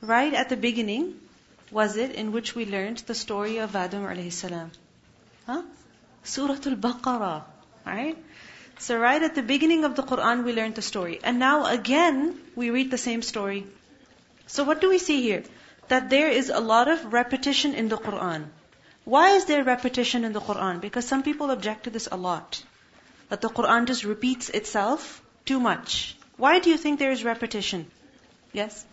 right at the beginning was it in which we learned the story of Adam alayhi salam? Huh? Surah Al-Baqarah. Right? So right at the beginning of the Quran we learned the story. And now again we read the same story. So what do we see here? That there is a lot of repetition in the Quran. Why is there repetition in the Quran? Because some people object to this a lot. That the Quran just repeats itself too much. Why do you think there is repetition? Yes?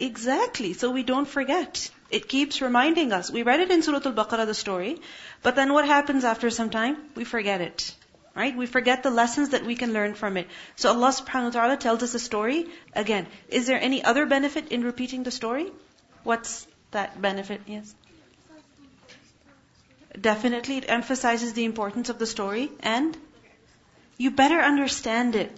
Exactly. So we don't forget. It keeps reminding us. We read it in Surah Al-Baqarah, the story. But then what happens after some time? We forget it. Right? We forget the lessons that we can learn from it. So Allah subhanahu wa ta'ala tells us a story. Again, is there any other benefit in repeating the story? What's that benefit? Yes? Definitely it emphasizes the importance of the story and you better understand it.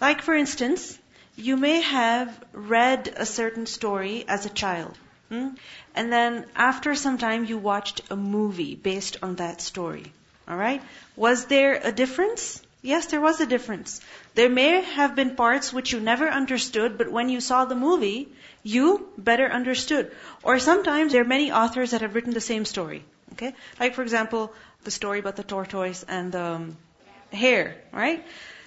Like for instance, you may have read a certain story as a child. Hmm? And then after some time you watched a movie based on that story. Alright? Was there a difference? Yes, there was a difference. There may have been parts which you never understood, but when you saw the movie, you better understood. Or sometimes there are many authors that have written the same story. Okay? Like for example, the story about the tortoise and the um, hare, right?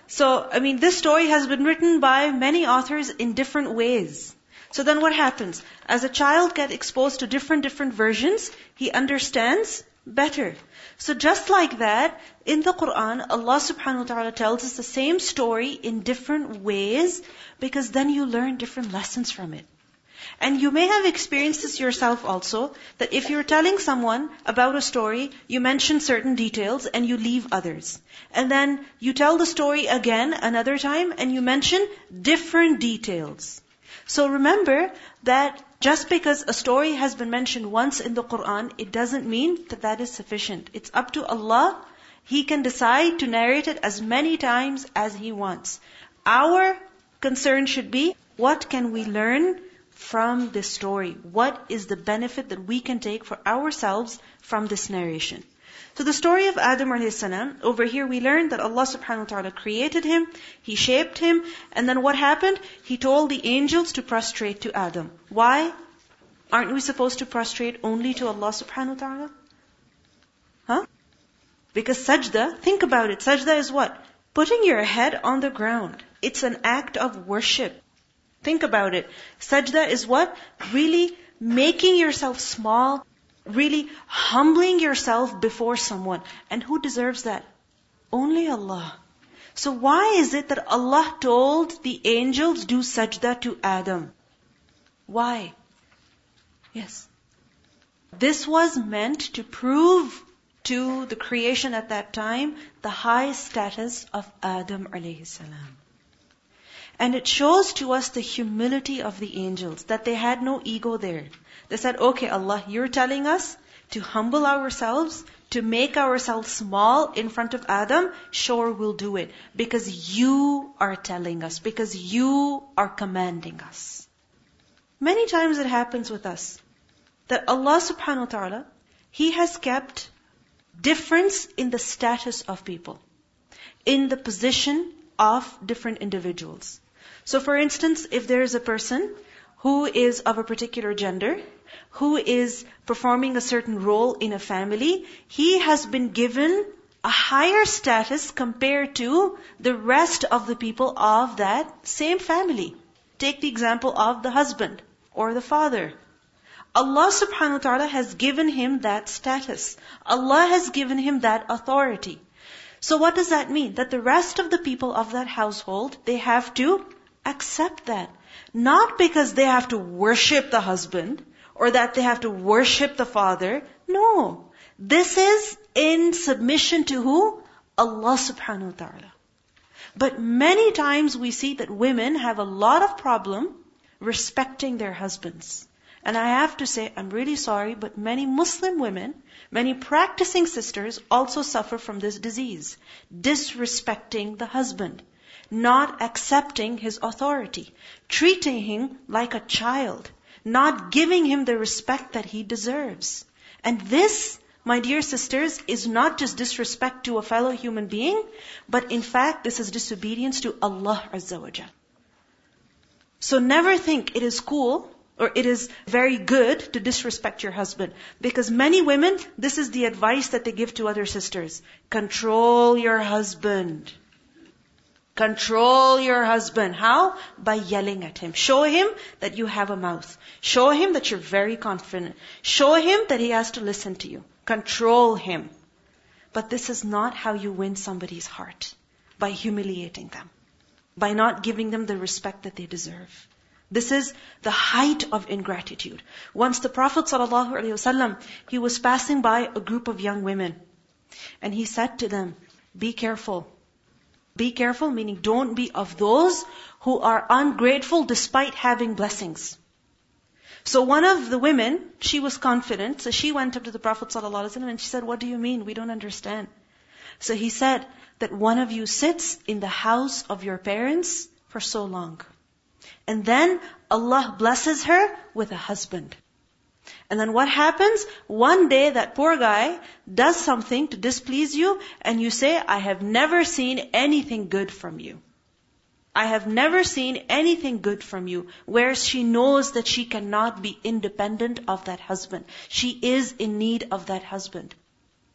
So, I mean, this story has been written by many authors in different ways. So then what happens? As a child gets exposed to different, different versions, he understands better. So just like that, in the Quran, Allah subhanahu wa ta'ala tells us the same story in different ways, because then you learn different lessons from it. And you may have experienced this yourself also, that if you're telling someone about a story, you mention certain details and you leave others. And then you tell the story again another time and you mention different details. So remember that just because a story has been mentioned once in the Quran, it doesn't mean that that is sufficient. It's up to Allah. He can decide to narrate it as many times as He wants. Our concern should be, what can we learn from this story? What is the benefit that we can take for ourselves from this narration? So the story of Adam a.s. over here we learned that Allah subhanahu wa ta'ala created him, He shaped him, and then what happened? He told the angels to prostrate to Adam. Why? Aren't we supposed to prostrate only to Allah subhanahu wa ta'ala? Huh? Because sajda, think about it, sajda is what? Putting your head on the ground. It's an act of worship. Think about it. Sajda is what? Really making yourself small, really humbling yourself before someone. And who deserves that? Only Allah. So why is it that Allah told the angels do sajda to Adam? Why? Yes. This was meant to prove to the creation at that time the high status of Adam alayhi salam. And it shows to us the humility of the angels, that they had no ego there. They said, okay, Allah, you're telling us to humble ourselves, to make ourselves small in front of Adam, sure we'll do it. Because you are telling us, because you are commanding us. Many times it happens with us that Allah subhanahu wa ta'ala, He has kept difference in the status of people, in the position of different individuals. So for instance, if there is a person who is of a particular gender, who is performing a certain role in a family, he has been given a higher status compared to the rest of the people of that same family. Take the example of the husband or the father. Allah subhanahu wa ta'ala has given him that status. Allah has given him that authority. So what does that mean? That the rest of the people of that household, they have to accept that. Not because they have to worship the husband or that they have to worship the father. No. This is in submission to who? Allah subhanahu wa ta'ala. But many times we see that women have a lot of problem respecting their husbands. And I have to say, I'm really sorry, but many Muslim women, many practicing sisters also suffer from this disease. Disrespecting the husband not accepting his authority, treating him like a child, not giving him the respect that he deserves. And this, my dear sisters, is not just disrespect to a fellow human being, but in fact this is disobedience to Allah Azza wa Jal. So never think it is cool or it is very good to disrespect your husband. Because many women, this is the advice that they give to other sisters. Control your husband. Control your husband. How? By yelling at him. Show him that you have a mouth. Show him that you're very confident. Show him that he has to listen to you. Control him. But this is not how you win somebody's heart. By humiliating them. By not giving them the respect that they deserve. This is the height of ingratitude. Once the Prophet ﷺ, he was passing by a group of young women. And he said to them, be careful. Be careful, meaning don't be of those who are ungrateful despite having blessings. So one of the women, she was confident, so she went up to the Prophet ﷺ and she said, what do you mean? We don't understand. So he said that one of you sits in the house of your parents for so long. And then Allah blesses her with a husband. And then what happens? One day that poor guy does something to displease you and you say, I have never seen anything good from you. I have never seen anything good from you. Whereas she knows that she cannot be independent of that husband. She is in need of that husband.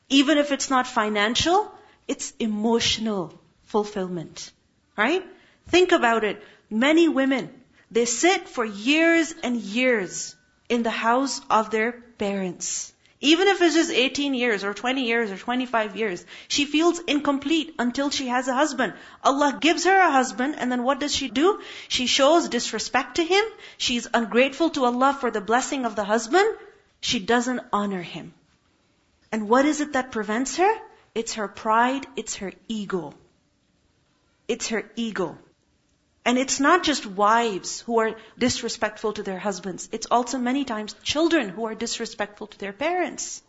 Even if it's not financial, it's emotional fulfillment. Right? Think about it. Many women, they sit for years and years in the house of their parents. Even if it's just 18 years or 20 years or 25 years, she feels incomplete until she has a husband. Allah gives her a husband and then what does she do? She shows disrespect to him. She's ungrateful to Allah for the blessing of the husband. She doesn't honor him. And what is it that prevents her? It's her pride, it's her ego. It's her ego. And it's not just wives who are disrespectful to their husbands. It's also many times children who are disrespectful to their parents.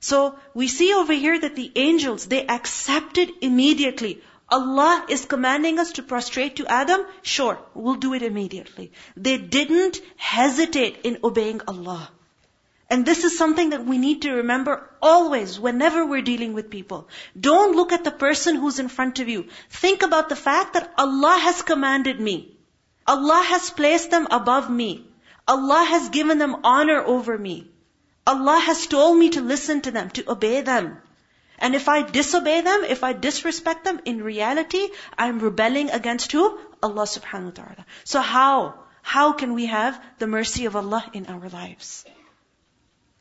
So we see over here that the angels, they accepted immediately. Allah is commanding us to prostrate to Adam. Sure, we'll do it immediately. They didn't hesitate in obeying Allah. And this is something that we need to remember always, whenever we're dealing with people. Don't look at the person who's in front of you. Think about the fact that Allah has commanded me. Allah has placed them above me. Allah has given them honor over me. Allah has told me to listen to them, to obey them. And if I disobey them, if I disrespect them, in reality, I'm rebelling against who? Allah subhanahu wa ta'ala. So how? How can we have the mercy of Allah in our lives?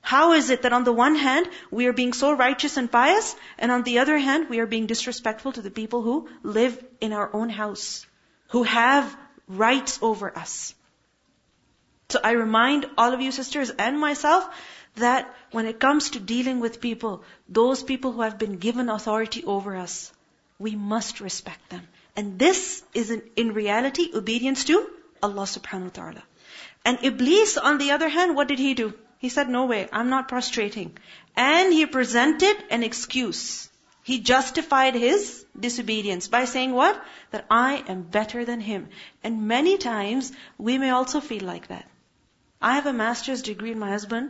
How is it that on the one hand, we are being so righteous and pious, and on the other hand, we are being disrespectful to the people who live in our own house, who have rights over us? So I remind all of you sisters and myself that when it comes to dealing with people, those people who have been given authority over us, we must respect them. And this is in, in reality obedience to Allah subhanahu wa ta'ala. And Iblis, on the other hand, what did he do? He said, no way, I'm not prostrating. And he presented an excuse. He justified his disobedience by saying what? That I am better than him. And many times we may also feel like that. I have a master's degree and my husband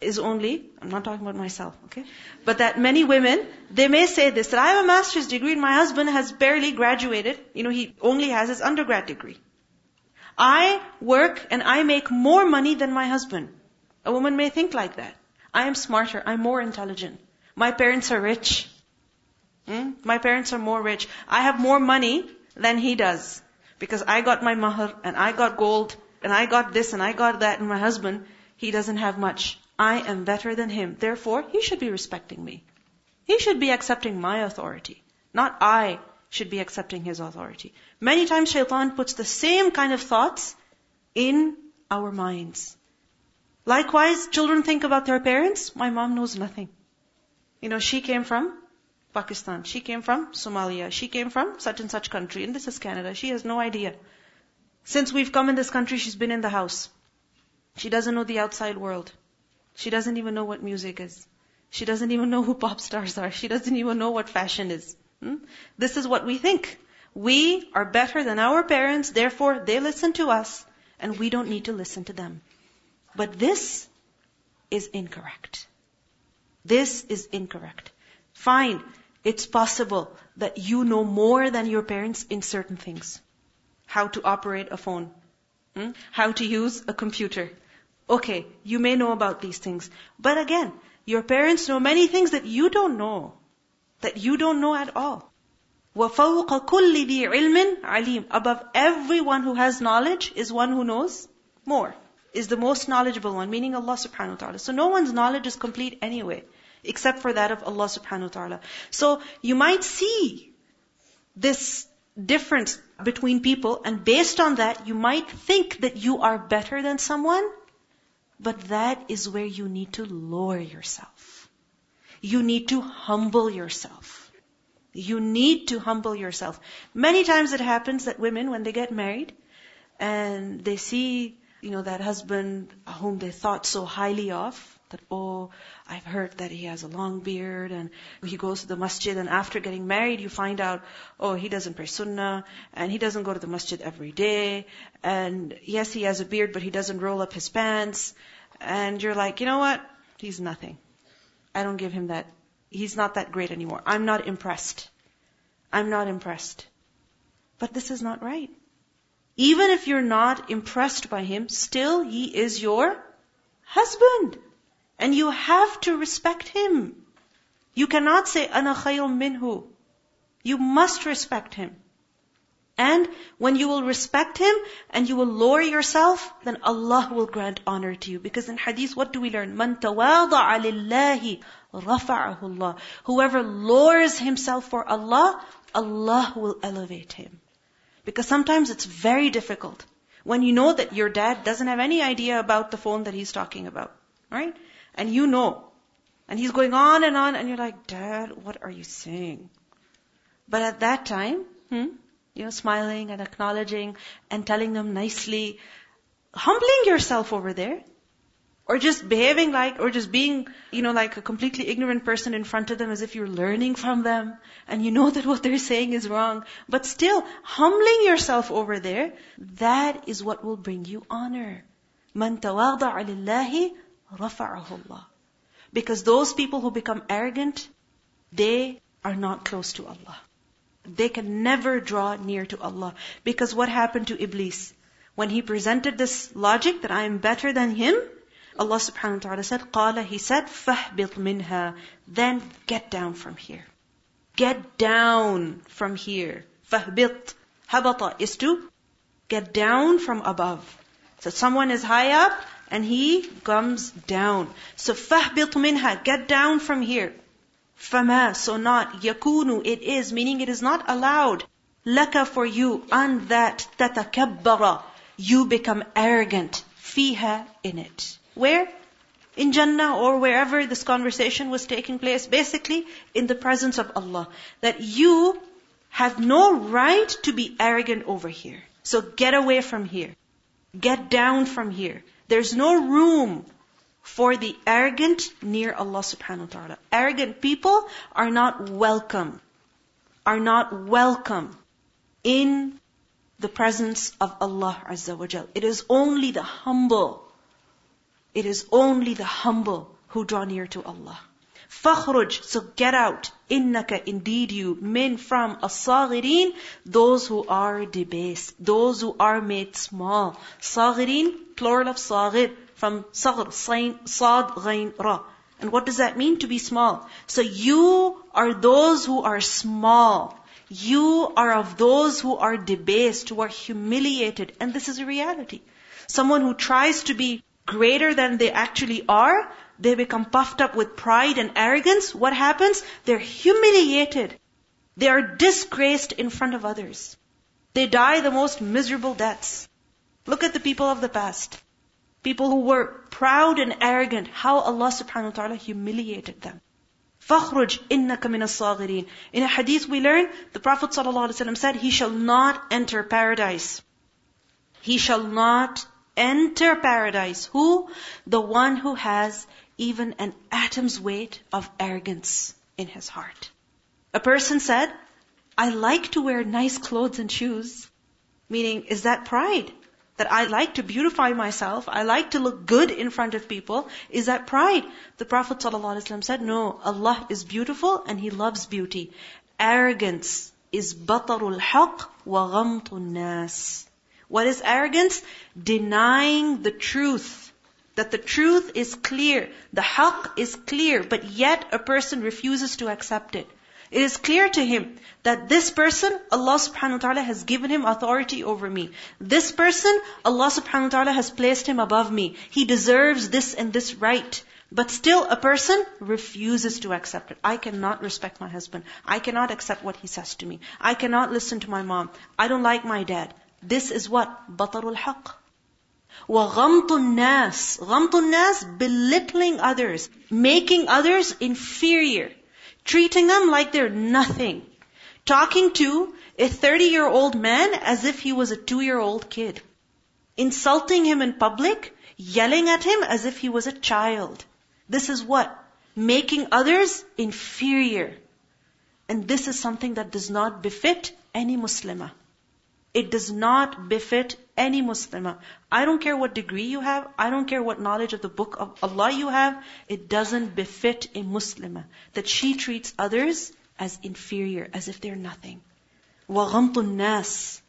is only, I'm not talking about myself, okay? But that many women, they may say this, that I have a master's degree and my husband has barely graduated. You know, he only has his undergrad degree. I work and I make more money than my husband. A woman may think like that. I am smarter. I'm more intelligent. My parents are rich. Hmm? My parents are more rich. I have more money than he does. Because I got my mahar and I got gold and I got this and I got that and my husband, he doesn't have much. I am better than him. Therefore, he should be respecting me. He should be accepting my authority. Not I should be accepting his authority. Many times shaitan puts the same kind of thoughts in our minds. Likewise, children think about their parents. My mom knows nothing. You know, she came from Pakistan. She came from Somalia. She came from such and such country. And this is Canada. She has no idea. Since we've come in this country, she's been in the house. She doesn't know the outside world. She doesn't even know what music is. She doesn't even know who pop stars are. She doesn't even know what fashion is. Hmm? This is what we think. We are better than our parents, therefore they listen to us, and we don't need to listen to them. But this is incorrect. This is incorrect. Fine, it's possible that you know more than your parents in certain things. how to operate a phone, hmm? how to use a computer. Okay, you may know about these things. But again, your parents know many things that you don't know. That you don't know at all. وَفَوْقَ كُلِّ ذِي عِلْمٍ عَلِيمٍ Above everyone who has knowledge is one who knows more. Is the most knowledgeable one, meaning Allah subhanahu wa ta'ala. So no one's knowledge is complete anyway, except for that of Allah subhanahu wa ta'ala. So you might see this difference between people, and based on that, you might think that you are better than someone, but that is where you need to lower yourself. You need to humble yourself. You need to humble yourself. Many times it happens that women, when they get married, and they see, you know, that husband uh, whom they thought so highly of, that, oh, I've heard that he has a long beard and he goes to the masjid and after getting married you find out, oh, he doesn't pray sunnah and he doesn't go to the masjid every day and yes, he has a beard but he doesn't roll up his pants and you're like, you know what? He's nothing. I don't give him that. He's not that great anymore. I'm not impressed. I'm not impressed. But this is not right. Even if you're not impressed by him, still he is your husband. And you have to respect him. You cannot say, Ana minhu. You must respect him. And when you will respect him and you will lower yourself, then Allah will grant honor to you. Because in hadith, what do we learn? Man tawada'a lillahi rafa'ahu. Whoever lowers himself for Allah, Allah will elevate him. Because sometimes it's very difficult when you know that your dad doesn't have any idea about the phone that he's talking about. Right? And you know. And he's going on and on, and you're like, Dad, what are you saying? But at that time, hmm, you know, smiling and acknowledging and telling them nicely, humbling yourself over there, or just behaving like, or just being, you know, like a completely ignorant person in front of them as if you're learning from them, and you know that what they're saying is wrong, but still, humbling yourself over there, that is what will bring you honor. من تواضع لله رفعه الله. Because those people who become arrogant, they are not close to Allah. They can never draw near to Allah. Because what happened to Iblis? When he presented this logic that I am better than him, Allah subhanahu wa ta'ala said, قَالَ He said, فَهْبِطْ مِنْهَا Then get down from here. Get down from here. فَهْبِطْ Habata is to get down from above. So someone is high up, and he comes down. So فَهْبِطْ مِنْهَا Get down from here. فَمَا So not يَكُونُ It is, meaning it is not allowed. لَكَ for you, and that تَتَكَبَّرَ You become arrogant. فِيهَا In it. Where? In Jannah or wherever this conversation was taking place. Basically, in the presence of Allah. That you have no right to be arrogant over here. So get away from here. Get down from here. There's no room for the arrogant near Allah subhanahu wa ta'ala. Arrogant people are not welcome, are not welcome in the presence of Allah Azza wa Jal. It is only the humble, it is only the humble who draw near to Allah. Fakhruj, so get out. Innaka, indeed you, min from as-saghirin, those who are debased, those who are made small. Saghirin, plural of saghir, from saghr, sad, ghain, ra. And what does that mean to be small? So you are those who are small. You are of those who are debased, who are humiliated. And this is a reality. Someone who tries to be greater than they actually are, they become puffed up with pride and arrogance. What happens? They're humiliated. They are disgraced in front of others. They die the most miserable deaths. Look at the people of the past. People who were proud and arrogant, how Allah subhanahu wa ta'ala humiliated them. فَخْرُجْ إِنَّكَ مِنَ الصَّاغِرِينَ In a hadith we learn, the Prophet ﷺ said, He shall not enter paradise. He shall not enter paradise. Who? The one who has even an atom's weight of arrogance in his heart. A person said, I like to wear nice clothes and shoes. Meaning, is that pride? That I like to beautify myself, I like to look good in front of people, is that pride? The Prophet ﷺ said, no, Allah is beautiful and He loves beauty. Arrogance is batarul haq wa ghamtun nas. What is arrogance? Denying the truth. That the truth is clear. The haqq is clear, but yet a person refuses to accept it. It is clear to him that this person, Allah subhanahu wa ta'ala has given him authority over me. This person, Allah subhanahu wa ta'ala has placed him above me. He deserves this and this right. But still a person refuses to accept it. I cannot respect my husband. I cannot accept what he says to me. I cannot listen to my mom. I don't like my dad. This is what? Batarul haqq. وَغَمْطُ النَّاسِ غَمْطُ النَّاسِ Belittling others. Making others inferior. Treating them like they're nothing. Talking to a 30 year old man as if he was a 2 year old kid. Insulting him in public. Yelling at him as if he was a child. This is what? Making others inferior. And this is something that does not befit any Muslimah. It does not befit any Muslimah. I don't care what degree you have. I don't care what knowledge of the book of Allah you have. It doesn't befit a Muslimah that she treats others as inferior, as if they're nothing. وَغَمْطُ النَّاسِ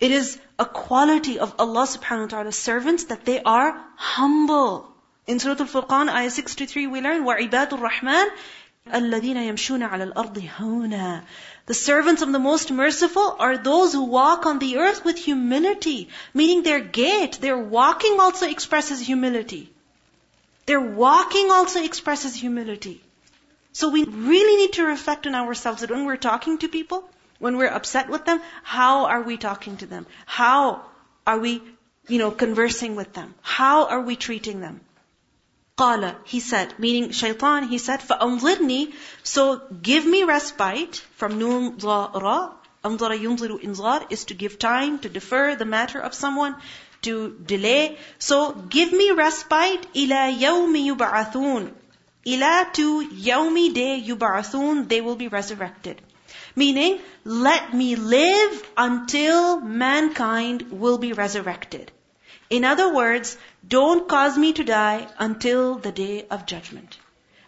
It is a quality of Allah subhanahu wa ta'ala's servants that they are humble. In Surah Al-Furqan, ayah 63, we learn, وَعِبَادُ الرَّحْمَنِ الَّذِينَ يَمْشُونَ عَلَى الْأَرْضِ هَوْنًا the servants of the Most Merciful are those who walk on the earth with humility, meaning their gait, their walking also expresses humility. Their walking also expresses humility. So we really need to reflect on ourselves that when we're talking to people, when we're upset with them, how are we talking to them? How are we, you know, conversing with them? How are we treating them? Qala, he said, meaning shaitan, he said, فَأَنظِرْنِي So give me respite from nunzara. أنظر ينظر إنظار is to give time, to defer the matter of someone, to delay. So give me respite إلى يوم يبعثون. إلى to يوم day يبعثون, they will be resurrected. Meaning, let me live until mankind will be resurrected. In other words, don't cause me to die until the day of judgment.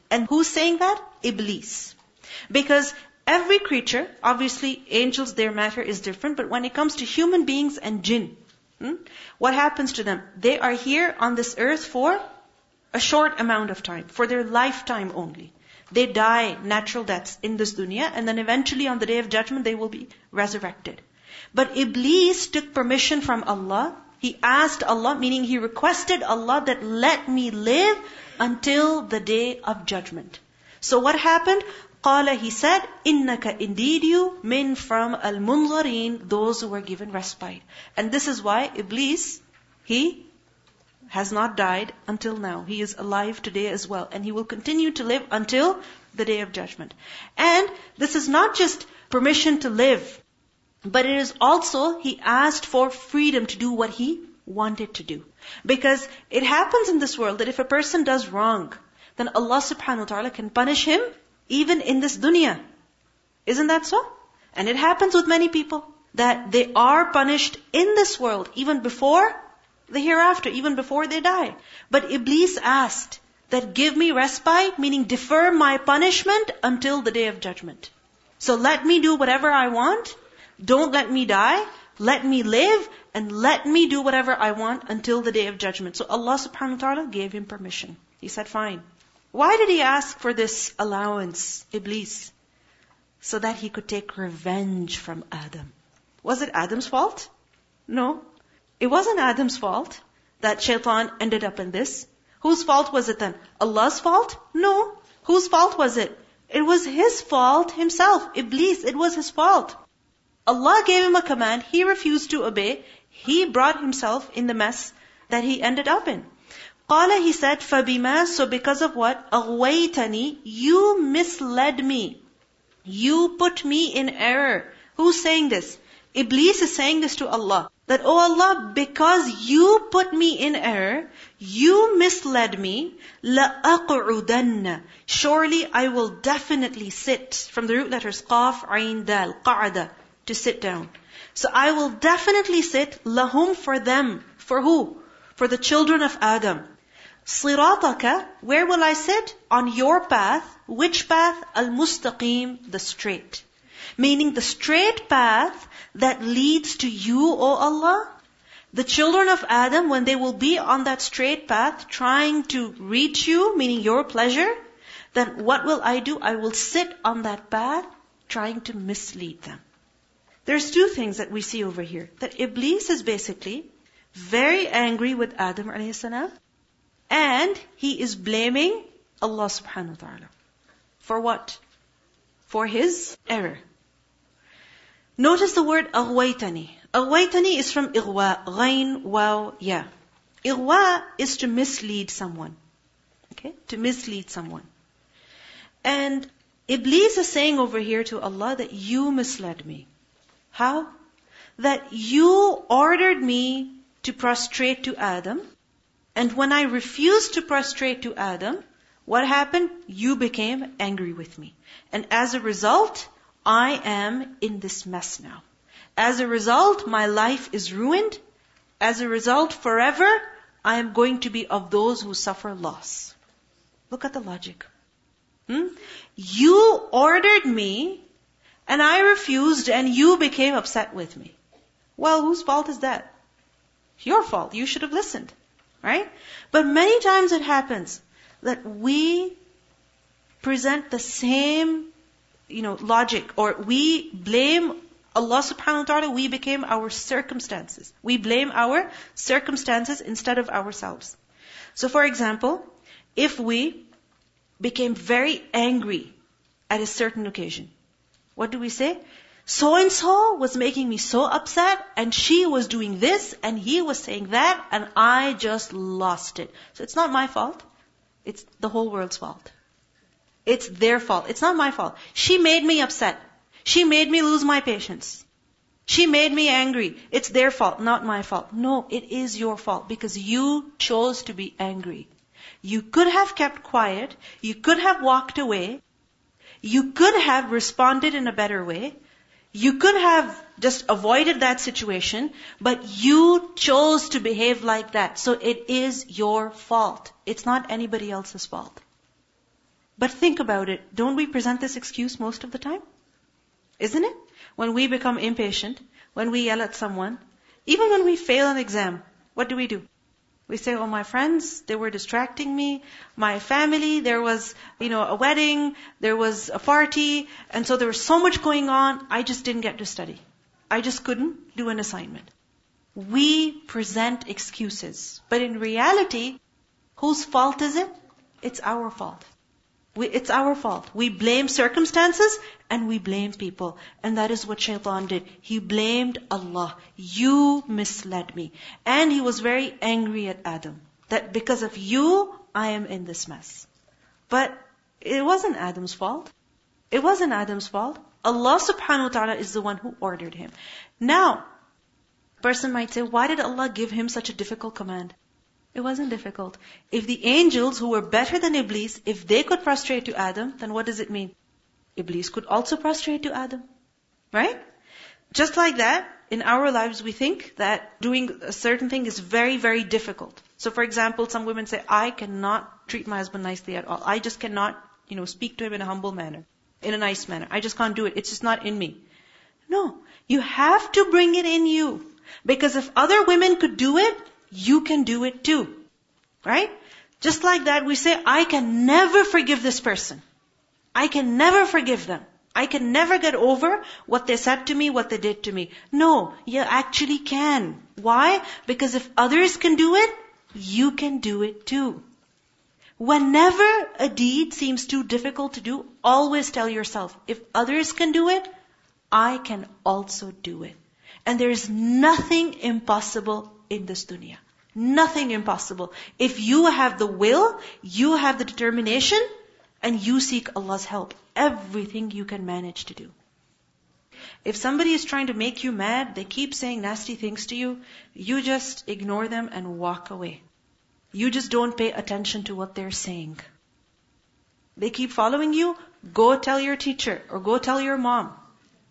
And who's saying that? Iblis. Because every creature, obviously angels, their matter is different, but when it comes to human beings and jinn, hmm, what happens to them? They are here on this earth for a short amount of time, for their lifetime only. They die natural deaths in this dunya, and then eventually on the day of judgment they will be resurrected. But Iblis took permission from Allah he asked Allah, meaning he requested Allah that let me live until the day of judgment. So what happened? Qala, he said, innaka indeed you, min from al-munzarin, those who were given respite. And this is why Iblis, he has not died until now. He is alive today as well. And he will continue to live until the day of judgment. And this is not just permission to live. But it is also, he asked for freedom to do what he wanted to do. Because it happens in this world that if a person does wrong, then Allah subhanahu wa ta'ala can punish him even in this dunya. Isn't that so? And it happens with many people that they are punished in this world even before the hereafter, even before they die. But Iblis asked that give me respite, meaning defer my punishment until the day of judgment. So let me do whatever I want, don't let me die. Let me live and let me do whatever I want until the day of judgment. So Allah subhanahu wa ta'ala gave him permission. He said, fine. Why did he ask for this allowance, Iblis? So that he could take revenge from Adam. Was it Adam's fault? No. It wasn't Adam's fault that shaitan ended up in this. Whose fault was it then? Allah's fault? No. Whose fault was it? It was his fault himself. Iblis, it was his fault. Allah gave him a command, he refused to obey, he brought himself in the mess that he ended up in. Qala, he said, فَبِمَا So because of what? أَغْوَيْتَنِي You misled me. You put me in error. Who's saying this? Iblis is saying this to Allah. That, oh Allah, because you put me in error, you misled me, لَأَقْعُدَنَّ Surely I will definitely sit. From the root letters, qaf, ayn, dal, qa'ada to sit down. So I will definitely sit lahum for them. For who? For the children of Adam. Sirataka, where will I sit? On your path. Which path? Al-mustaqim, the straight. Meaning the straight path that leads to you, O Allah, the children of Adam, when they will be on that straight path, trying to reach you, meaning your pleasure, then what will I do? I will sit on that path, trying to mislead them. There's two things that we see over here. That Iblis is basically very angry with Adam alayhi and he is blaming Allah subhanahu wa ta'ala. For what? For his error. Notice the word aghwaytani. Aghwaytani is from ighwa, ghain, waw, ya. Ighwa is to mislead someone. Okay? To mislead someone. And Iblis is saying over here to Allah that you misled me. How? That you ordered me to prostrate to Adam, and when I refused to prostrate to Adam, what happened? You became angry with me. And as a result, I am in this mess now. As a result, my life is ruined. As a result, forever, I am going to be of those who suffer loss. Look at the logic. Hmm? You ordered me, and I refused, and you became upset with me. Well, whose fault is that? Your fault. You should have listened. Right? But many times it happens that we present the same, you know, logic, or we blame Allah subhanahu wa ta'ala, we became our circumstances. We blame our circumstances instead of ourselves. So for example, if we became very angry at a certain occasion, what do we say? So and so was making me so upset and she was doing this and he was saying that and I just lost it. So it's not my fault. It's the whole world's fault. It's their fault. It's not my fault. She made me upset. She made me lose my patience. She made me angry. It's their fault, not my fault. No, it is your fault because you chose to be angry. You could have kept quiet. You could have walked away. You could have responded in a better way. You could have just avoided that situation, but you chose to behave like that. So it is your fault. It's not anybody else's fault. But think about it. Don't we present this excuse most of the time? Isn't it? When we become impatient, when we yell at someone, even when we fail an exam, what do we do? We say, oh, my friends, they were distracting me. My family, there was, you know, a wedding, there was a party, and so there was so much going on, I just didn't get to study. I just couldn't do an assignment. We present excuses. But in reality, whose fault is it? It's our fault. We, it's our fault. We blame circumstances and we blame people. And that is what shaitan did. He blamed Allah. You misled me. And he was very angry at Adam. That because of you, I am in this mess. But it wasn't Adam's fault. It wasn't Adam's fault. Allah subhanahu wa ta'ala is the one who ordered him. Now, person might say, why did Allah give him such a difficult command? It wasn't difficult. If the angels who were better than Iblis, if they could prostrate to Adam, then what does it mean? Iblis could also prostrate to Adam. Right? Just like that, in our lives we think that doing a certain thing is very, very difficult. So for example, some women say, I cannot treat my husband nicely at all. I just cannot, you know, speak to him in a humble manner, in a nice manner. I just can't do it. It's just not in me. No. You have to bring it in you. Because if other women could do it, you can do it too. Right? Just like that, we say, I can never forgive this person. I can never forgive them. I can never get over what they said to me, what they did to me. No, you actually can. Why? Because if others can do it, you can do it too. Whenever a deed seems too difficult to do, always tell yourself, if others can do it, I can also do it. And there is nothing impossible in this dunya. Nothing impossible. If you have the will, you have the determination, and you seek Allah's help, everything you can manage to do. If somebody is trying to make you mad, they keep saying nasty things to you, you just ignore them and walk away. You just don't pay attention to what they're saying. They keep following you, go tell your teacher or go tell your mom.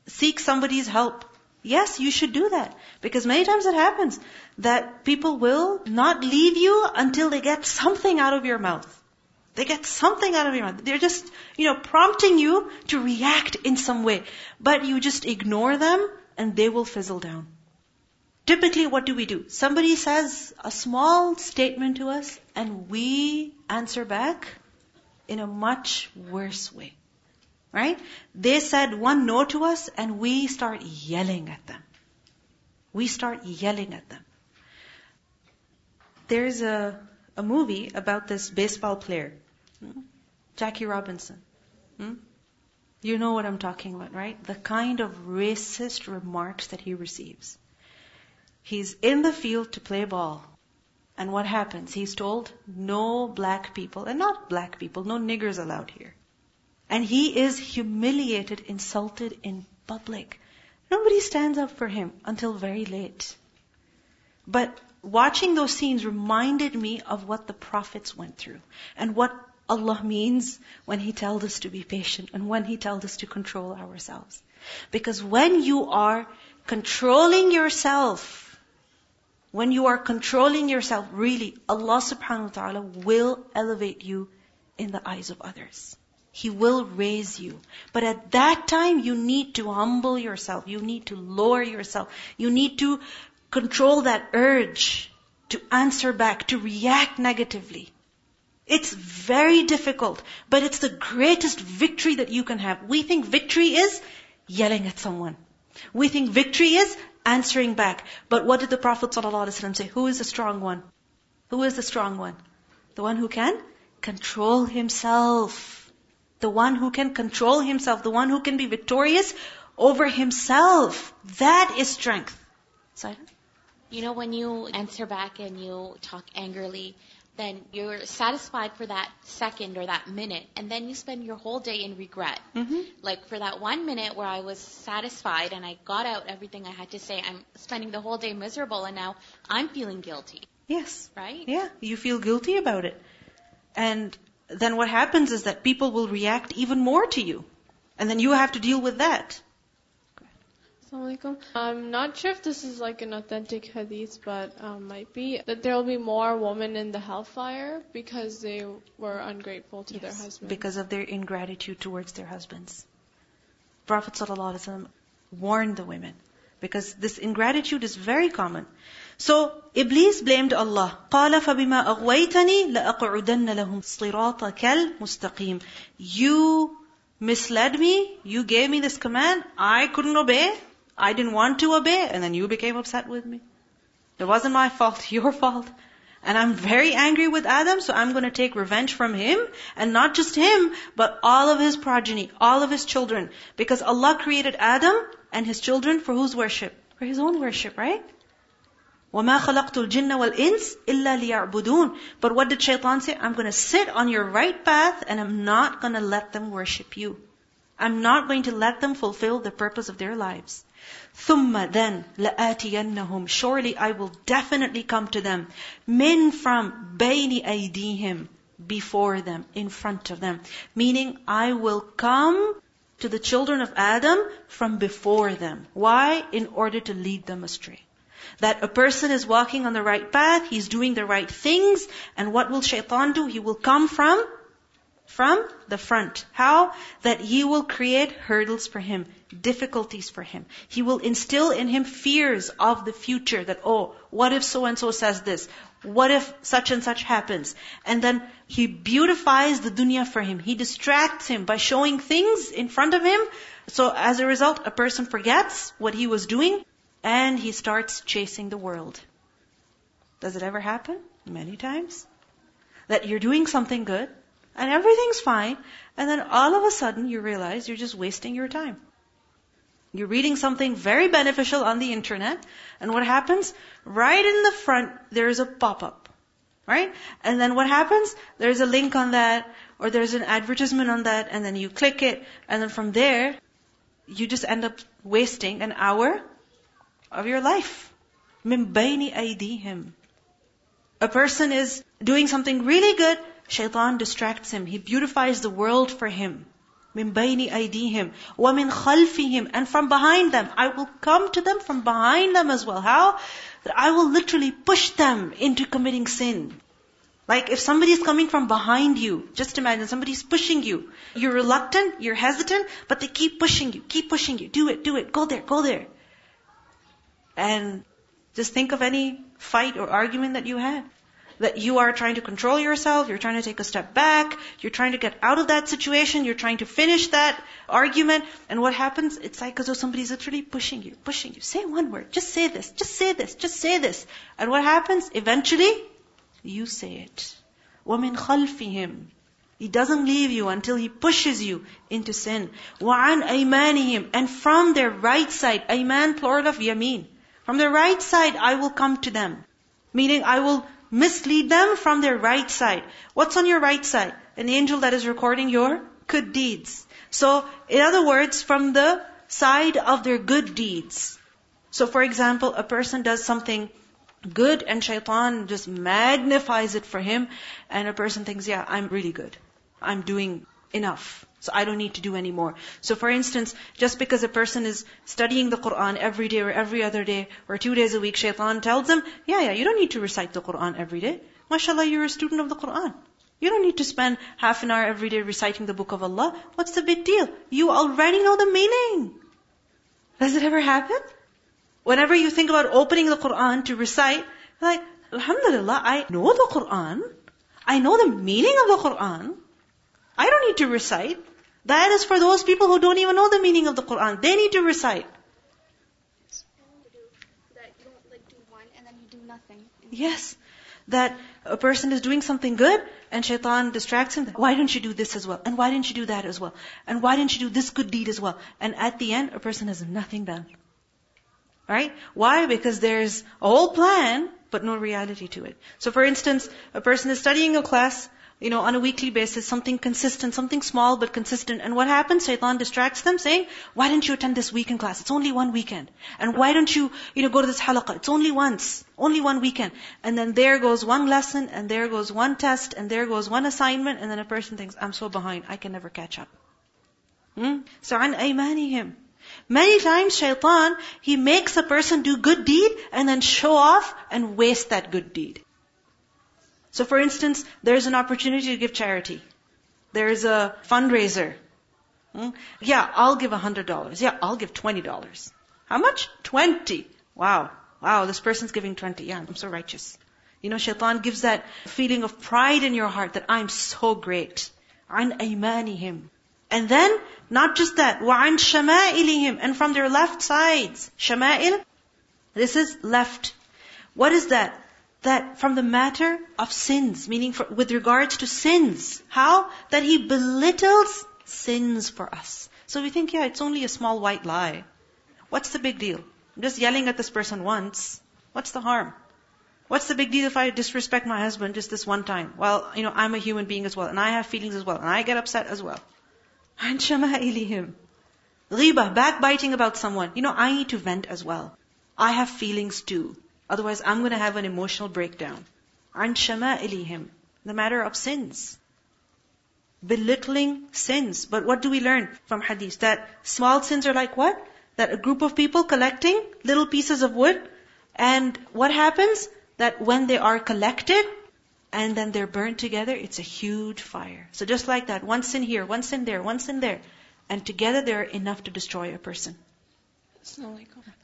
Seek somebody's help. Yes, you should do that. Because many times it happens that people will not leave you until they get something out of your mouth. They get something out of your mouth. They're just, you know, prompting you to react in some way. But you just ignore them and they will fizzle down. Typically, what do we do? Somebody says a small statement to us and we answer back in a much worse way. Right? They said one no to us and we start yelling at them. We start yelling at them. There's a, a movie about this baseball player. Hmm? Jackie Robinson. Hmm? You know what I'm talking about, right? The kind of racist remarks that he receives. He's in the field to play ball. And what happens? He's told, no black people, and not black people, no niggers allowed here. And he is humiliated, insulted in public. Nobody stands up for him until very late. But watching those scenes reminded me of what the prophets went through and what Allah means when He tells us to be patient and when He tells us to control ourselves. Because when you are controlling yourself, when you are controlling yourself, really, Allah subhanahu wa ta'ala will elevate you in the eyes of others. He will raise you. But at that time, you need to humble yourself. You need to lower yourself. You need to control that urge to answer back, to react negatively. It's very difficult, but it's the greatest victory that you can have. We think victory is yelling at someone. We think victory is answering back. But what did the Prophet ﷺ say? Who is the strong one? Who is the strong one? The one who can control himself. The one who can control himself. The one who can be victorious over himself. That is strength. Silent? You know, when you answer back and you talk angrily, then you're satisfied for that second or that minute, and then you spend your whole day in regret. Mm-hmm. Like for that one minute where I was satisfied and I got out everything I had to say, I'm spending the whole day miserable, and now I'm feeling guilty. Yes. Right? Yeah, you feel guilty about it. And then what happens is that people will react even more to you. And then you have to deal with that. Assalamualaikum. I'm not sure if this is like an authentic hadith, but um, might be that there will be more women in the hellfire because they were ungrateful to yes, their husbands. Because of their ingratitude towards their husbands. Prophet ﷺ warned the women because this ingratitude is very common. So Iblis blamed Allah. قال فبما أغويتني لأقعدن لهم صراطك المستقيم. You misled me. You gave me this command. I couldn't obey. I didn't want to obey, and then you became upset with me. It wasn't my fault, your fault. And I'm very angry with Adam, so I'm going to take revenge from him, and not just him, but all of his progeny, all of his children. Because Allah created Adam and his children for whose worship? For his own worship, right? وَمَا خَلَقْتُ الْجِنَّ وَالْإِنسِ إِلَّا لِيَعْبُدُونَ But what did shaitan say? I'm going to sit on your right path and I'm not going to let them worship you. I'm not going to let them fulfill the purpose of their lives. ثُمَّ then لَآتِيَنَّهُمْ Surely I will definitely come to them. Min from بَيْنِ أَيْدِيهِمْ Before them, in front of them. Meaning, I will come to the children of Adam from before them. Why? In order to lead them astray. That a person is walking on the right path, he's doing the right things, and what will shaitan do? He will come from from the front. How? That he will create hurdles for him, difficulties for him. He will instill in him fears of the future that, oh, what if so and so says this? What if such and such happens? And then he beautifies the dunya for him. He distracts him by showing things in front of him. So as a result, a person forgets what he was doing and he starts chasing the world. Does it ever happen? Many times. That you're doing something good, and everything's fine, and then all of a sudden you realize you're just wasting your time. You're reading something very beneficial on the internet, and what happens? Right in the front, there's a pop-up. Right? And then what happens? There's a link on that, or there's an advertisement on that, and then you click it, and then from there, you just end up wasting an hour of your life. Bayni aydihim. A person is doing something really good, Shaitan distracts him. He beautifies the world for him. Aydihim. Wa min khalfihim. And from behind them. I will come to them from behind them as well. How? That I will literally push them into committing sin. Like if somebody is coming from behind you, just imagine somebody's pushing you. You're reluctant, you're hesitant, but they keep pushing you, keep pushing you. Do it, do it, go there, go there. And just think of any fight or argument that you had. That you are trying to control yourself, you're trying to take a step back, you're trying to get out of that situation, you're trying to finish that argument, and what happens? It's like as though somebody's literally pushing you, pushing you. Say one word, just say this, just say this, just say this. And what happens? Eventually, you say it. وَمِنْ خَلْفِهِمْ He doesn't leave you until He pushes you into sin. وَعَنْ أَيْمَانِهِمْ And from their right side, ayman plural of yameen. From their right side, I will come to them. Meaning, I will mislead them from their right side. What's on your right side? An angel that is recording your good deeds. So, in other words, from the side of their good deeds. So, for example, a person does something good and shaitan just magnifies it for him and a person thinks, yeah, I'm really good. I'm doing enough. So I don't need to do any more. So for instance, just because a person is studying the Quran every day or every other day or two days a week, shaitan tells them, yeah, yeah, you don't need to recite the Quran every day. MashaAllah, you're a student of the Quran. You don't need to spend half an hour every day reciting the book of Allah. What's the big deal? You already know the meaning. Does it ever happen? Whenever you think about opening the Quran to recite, like, Alhamdulillah, I know the Quran. I know the meaning of the Quran. I don't need to recite. That is for those people who don't even know the meaning of the Quran. They need to recite. Yes. That a person is doing something good and shaitan distracts him. Why don't you do this as well? And why didn't you do that as well? And why didn't you do this good deed as well? And at the end, a person has nothing done. Right? Why? Because there's a whole plan, but no reality to it. So for instance, a person is studying a class, you know, on a weekly basis, something consistent, something small but consistent. And what happens? Shaitan distracts them saying, why don't you attend this weekend class? It's only one weekend. And why don't you, you know, go to this halaqah? It's only once. Only one weekend. And then there goes one lesson, and there goes one test, and there goes one assignment, and then a person thinks, I'm so behind, I can never catch up. Hmm? So, an aymanihim. Many times shaitan, he makes a person do good deed and then show off and waste that good deed. So for instance, there's an opportunity to give charity. There's a fundraiser. Hmm? Yeah, I'll give a hundred dollars. Yeah, I'll give twenty dollars. How much? Twenty. Wow. Wow, this person's giving twenty. Yeah, I'm so righteous. You know, shaitan gives that feeling of pride in your heart that I'm so great. An aymanihim. And then, not just that, وَعَنْ شَمَائِلِهِمْ And from their left sides. Shama'il, this is left. What is that? that from the matter of sins, meaning for, with regards to sins, how? That he belittles sins for us. So we think, yeah, it's only a small white lie. What's the big deal? I'm just yelling at this person once. What's the harm? What's the big deal if I disrespect my husband just this one time? Well, you know, I'm a human being as well, and I have feelings as well, and I get upset as well. And shama ilihim. Ghibah, backbiting about someone. You know, I need to vent as well. I have feelings too. Otherwise, I'm going to have an emotional breakdown. عن شمائلهم. The matter of sins. Belittling sins. But what do we learn from hadith? That small sins are like what? That a group of people collecting little pieces of wood. And what happens? That when they are collected, and then they're burned together, it's a huge fire. So just like that, one sin here, one sin there, one sin there, and together they're enough to destroy a person.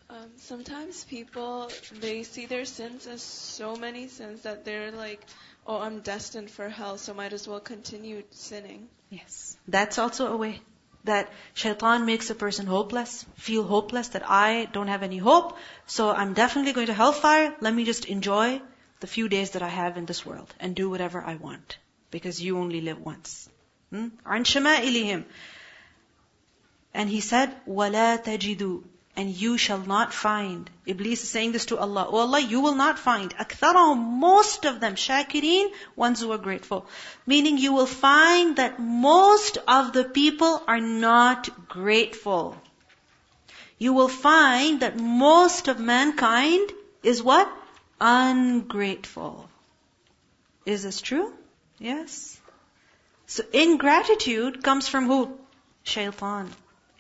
Um, sometimes people they see their sins as so many sins that they're like, "Oh, I'm destined for hell, so might as well continue sinning." Yes, that's also a way that shaitan makes a person hopeless, feel hopeless that I don't have any hope, so I'm definitely going to hellfire. Let me just enjoy the few days that I have in this world and do whatever I want. Because you only live once. Hmm? عن شمائلهم. And he said, وَلَا تَجِدُوا And you shall not find. Iblis is saying this to Allah. Oh Allah, you will not find. أَكْثَرَهُمْ Most of them, shakirin, ones who are grateful. Meaning you will find that most of the people are not grateful. You will find that most of mankind is what? ungrateful. Is this true? Yes. So ingratitude comes from who? Shaitan.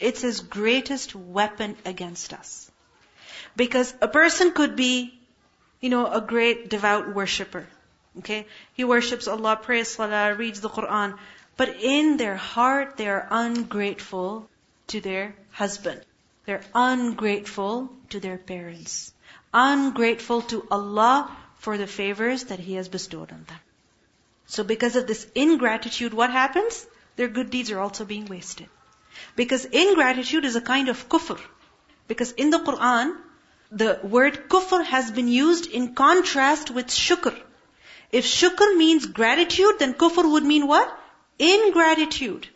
It's his greatest weapon against us. Because a person could be, you know, a great devout worshipper. Okay? He worships Allah, prays salah, reads the Quran. But in their heart, they are ungrateful to their husband. They're ungrateful to their parents. Ungrateful to Allah for the favors that He has bestowed on them. So because of this ingratitude, what happens? Their good deeds are also being wasted. Because ingratitude is a kind of kufr. Because in the Quran, the word kufr has been used in contrast with shukr. If shukr means gratitude, then kufr would mean what? Ingratitude.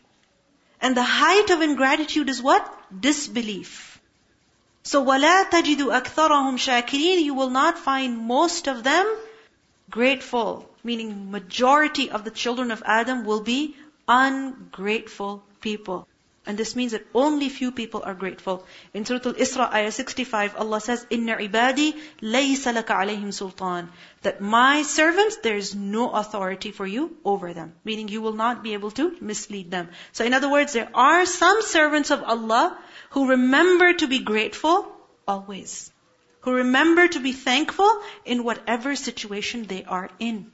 And the height of ingratitude is what? Disbelief. So وَلَا تَجِدُ أَكْثَرَهُمْ شَاكِرِينَ You will not find most of them grateful. Meaning majority of the children of Adam will be ungrateful people. And this means that only few people are grateful. In Surah Al-Isra, ayah 65, Allah says, Inna ibadi laysa laka alayhim sultan. That my servants, there is no authority for you over them. Meaning you will not be able to mislead them. So in other words, there are some servants of Allah who remember to be grateful always. Who remember to be thankful in whatever situation they are in.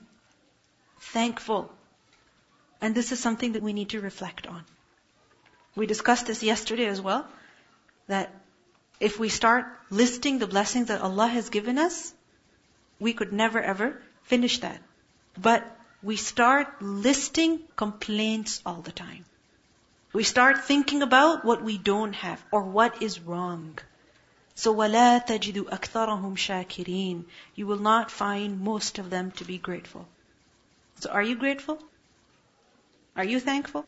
Thankful. And this is something that we need to reflect on. We discussed this yesterday as well, that if we start listing the blessings that Allah has given us, we could never ever finish that. But we start listing complaints all the time. We start thinking about what we don't have or what is wrong. So وَلَا تَجِدُ أَكْثَرَهُمْ شَاكِرِينَ You will not find most of them to be grateful. So are you grateful? Are you thankful?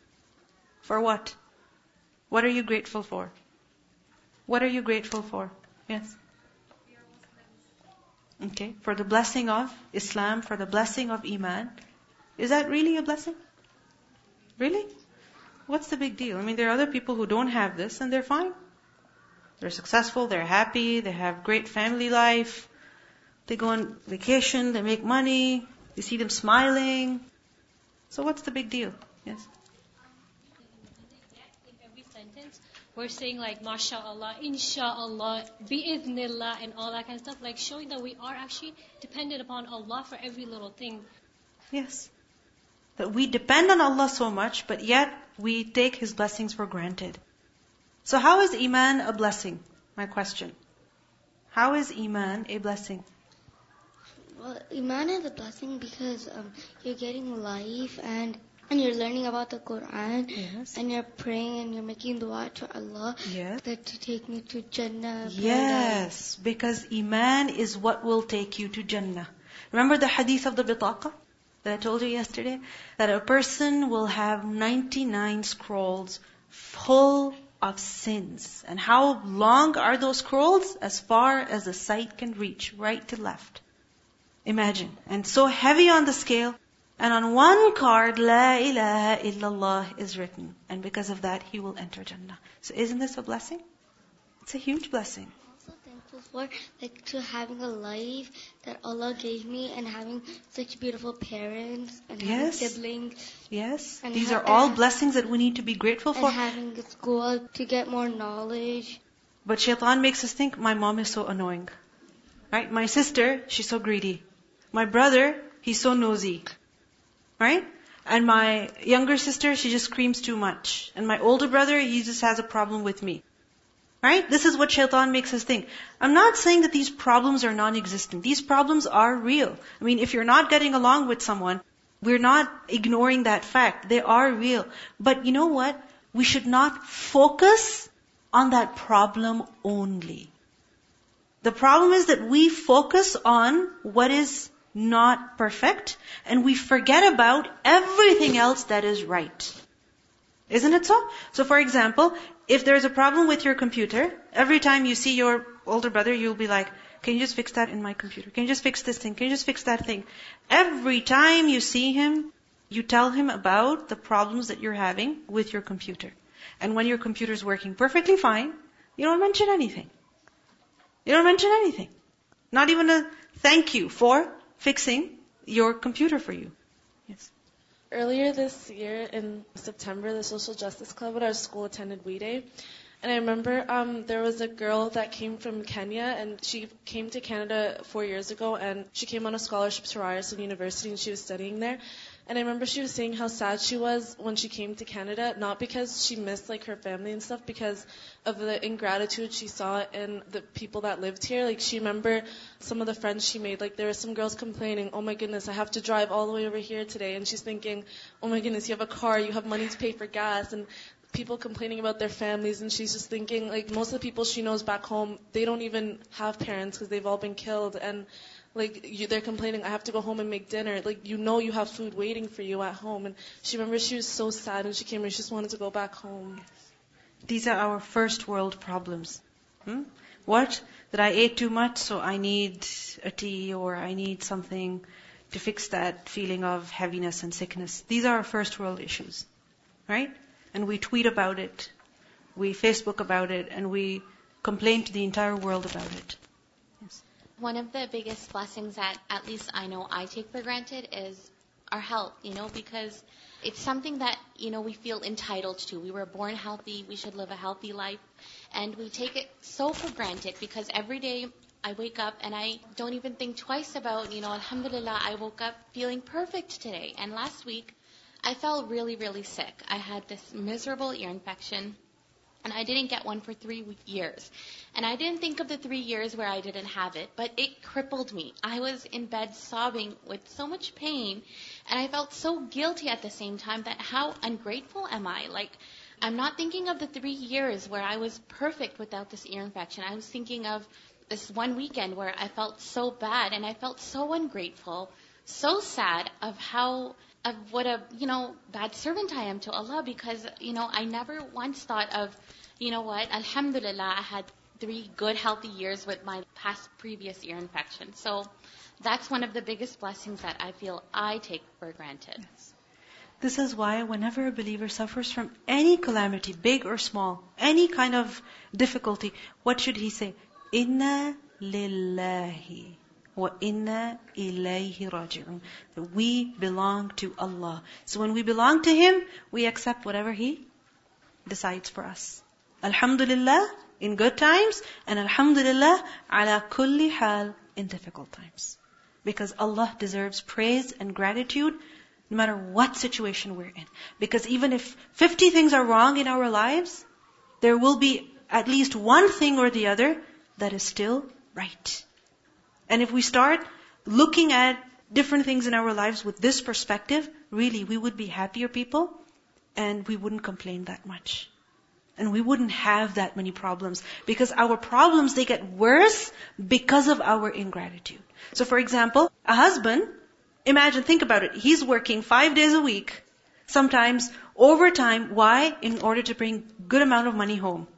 For what? What are you grateful for? What are you grateful for? Yes? Okay, for the blessing of Islam, for the blessing of Iman. Is that really a blessing? Really? What's the big deal? I mean, there are other people who don't have this and they're fine. They're successful, they're happy, they have great family life, they go on vacation, they make money, you see them smiling. So what's the big deal? Yes? We're saying like mashallah, inshallah, bi'idhnillah and all that kind of stuff, like showing that we are actually dependent upon Allah for every little thing. Yes. That we depend on Allah so much, but yet we take His blessings for granted. So how is Iman a blessing? My question. How is Iman a blessing? Well, Iman is a blessing because um, you're getting life and and you're learning about the Quran. Yes. And you're praying and you're making dua to Allah. Yes. That to take me to Jannah. Yes, because Iman is what will take you to Jannah. Remember the hadith of the bitaqa that I told you yesterday? That a person will have 99 scrolls full of sins. And how long are those scrolls? As far as the sight can reach, right to left. Imagine. And so heavy on the scale and on one card, La ilaha illallah is written. And because of that, he will enter Jannah. So isn't this a blessing? It's a huge blessing. I'm also thankful for like to having a life that Allah gave me and having such beautiful parents and Yes. having siblings Yes? And These ha- are all blessings that we need to be grateful and for. having a school to get more knowledge. But shaitan makes us think, my mom is so annoying. Right? My sister, she's so greedy. My brother, he's so nosy. Right? And my younger sister, she just screams too much. And my older brother, he just has a problem with me. Right? This is what shaitan makes us think. I'm not saying that these problems are non-existent. These problems are real. I mean, if you're not getting along with someone, we're not ignoring that fact. They are real. But you know what? We should not focus on that problem only. The problem is that we focus on what is not perfect and we forget about everything else that is right. Isn't it so? So for example, if there's a problem with your computer, every time you see your older brother, you'll be like, can you just fix that in my computer? Can you just fix this thing? Can you just fix that thing? Every time you see him, you tell him about the problems that you're having with your computer. And when your computer's working perfectly fine, you don't mention anything. You don't mention anything. Not even a thank you for fixing your computer for you. Yes. Earlier this year in September, the Social Justice Club at our school attended We Day. And I remember um, there was a girl that came from Kenya, and she came to Canada four years ago, and she came on a scholarship to Ryerson University, and she was studying there. And I remember she was saying how sad she was when she came to Canada, not because she missed like her family and stuff, because of the ingratitude she saw in the people that lived here. Like she remember some of the friends she made. Like there were some girls complaining, "Oh my goodness, I have to drive all the way over here today," and she's thinking, "Oh my goodness, you have a car, you have money to pay for gas," and people complaining about their families, and she's just thinking like most of the people she knows back home, they don't even have parents because they've all been killed, and like you, they're complaining, I have to go home and make dinner. Like you know you have food waiting for you at home. And she remembers she was so sad when she came here. She just wanted to go back home. These are our first world problems. Hmm? What? That I ate too much, so I need a tea or I need something to fix that feeling of heaviness and sickness. These are our first world issues. Right? And we tweet about it, we Facebook about it, and we complain to the entire world about it. One of the biggest blessings that at least I know I take for granted is our health, you know, because it's something that, you know, we feel entitled to. We were born healthy, we should live a healthy life, and we take it so for granted because every day I wake up and I don't even think twice about, you know, alhamdulillah, I woke up feeling perfect today. And last week, I felt really, really sick. I had this miserable ear infection and I didn't get one for three years. And I didn't think of the three years where I didn't have it, but it crippled me. I was in bed sobbing with so much pain, and I felt so guilty at the same time that how ungrateful am I? Like, I'm not thinking of the three years where I was perfect without this ear infection. I was thinking of this one weekend where I felt so bad and I felt so ungrateful, so sad of how of what a you know bad servant I am to Allah because you know I never once thought of you know what Alhamdulillah I had three good healthy years with my past previous ear infection. So that's one of the biggest blessings that I feel I take for granted. Yes. This is why whenever a believer suffers from any calamity, big or small, any kind of difficulty, what should he say? Inna lillahi raji'un. We belong to Allah. So when we belong to Him, we accept whatever He decides for us. Alhamdulillah, in good times, and Alhamdulillah, ala kulli hal, in difficult times. Because Allah deserves praise and gratitude no matter what situation we're in. Because even if 50 things are wrong in our lives, there will be at least one thing or the other that is still right. And if we start looking at different things in our lives with this perspective, really we would be happier people and we wouldn't complain that much. And we wouldn't have that many problems because our problems, they get worse because of our ingratitude. So for example, a husband, imagine, think about it. He's working five days a week, sometimes overtime. Why? In order to bring good amount of money home.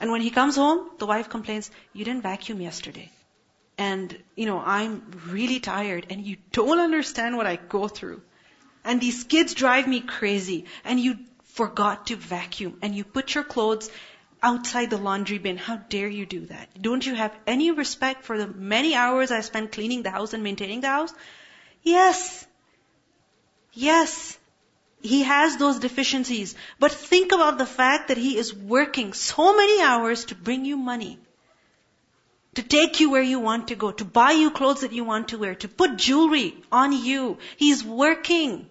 And when he comes home, the wife complains, you didn't vacuum yesterday. And, you know, I'm really tired and you don't understand what I go through. And these kids drive me crazy. And you forgot to vacuum and you put your clothes outside the laundry bin. How dare you do that? Don't you have any respect for the many hours I spent cleaning the house and maintaining the house? Yes. Yes. He has those deficiencies. But think about the fact that he is working so many hours to bring you money. To take you where you want to go, to buy you clothes that you want to wear, to put jewelry on you. He's working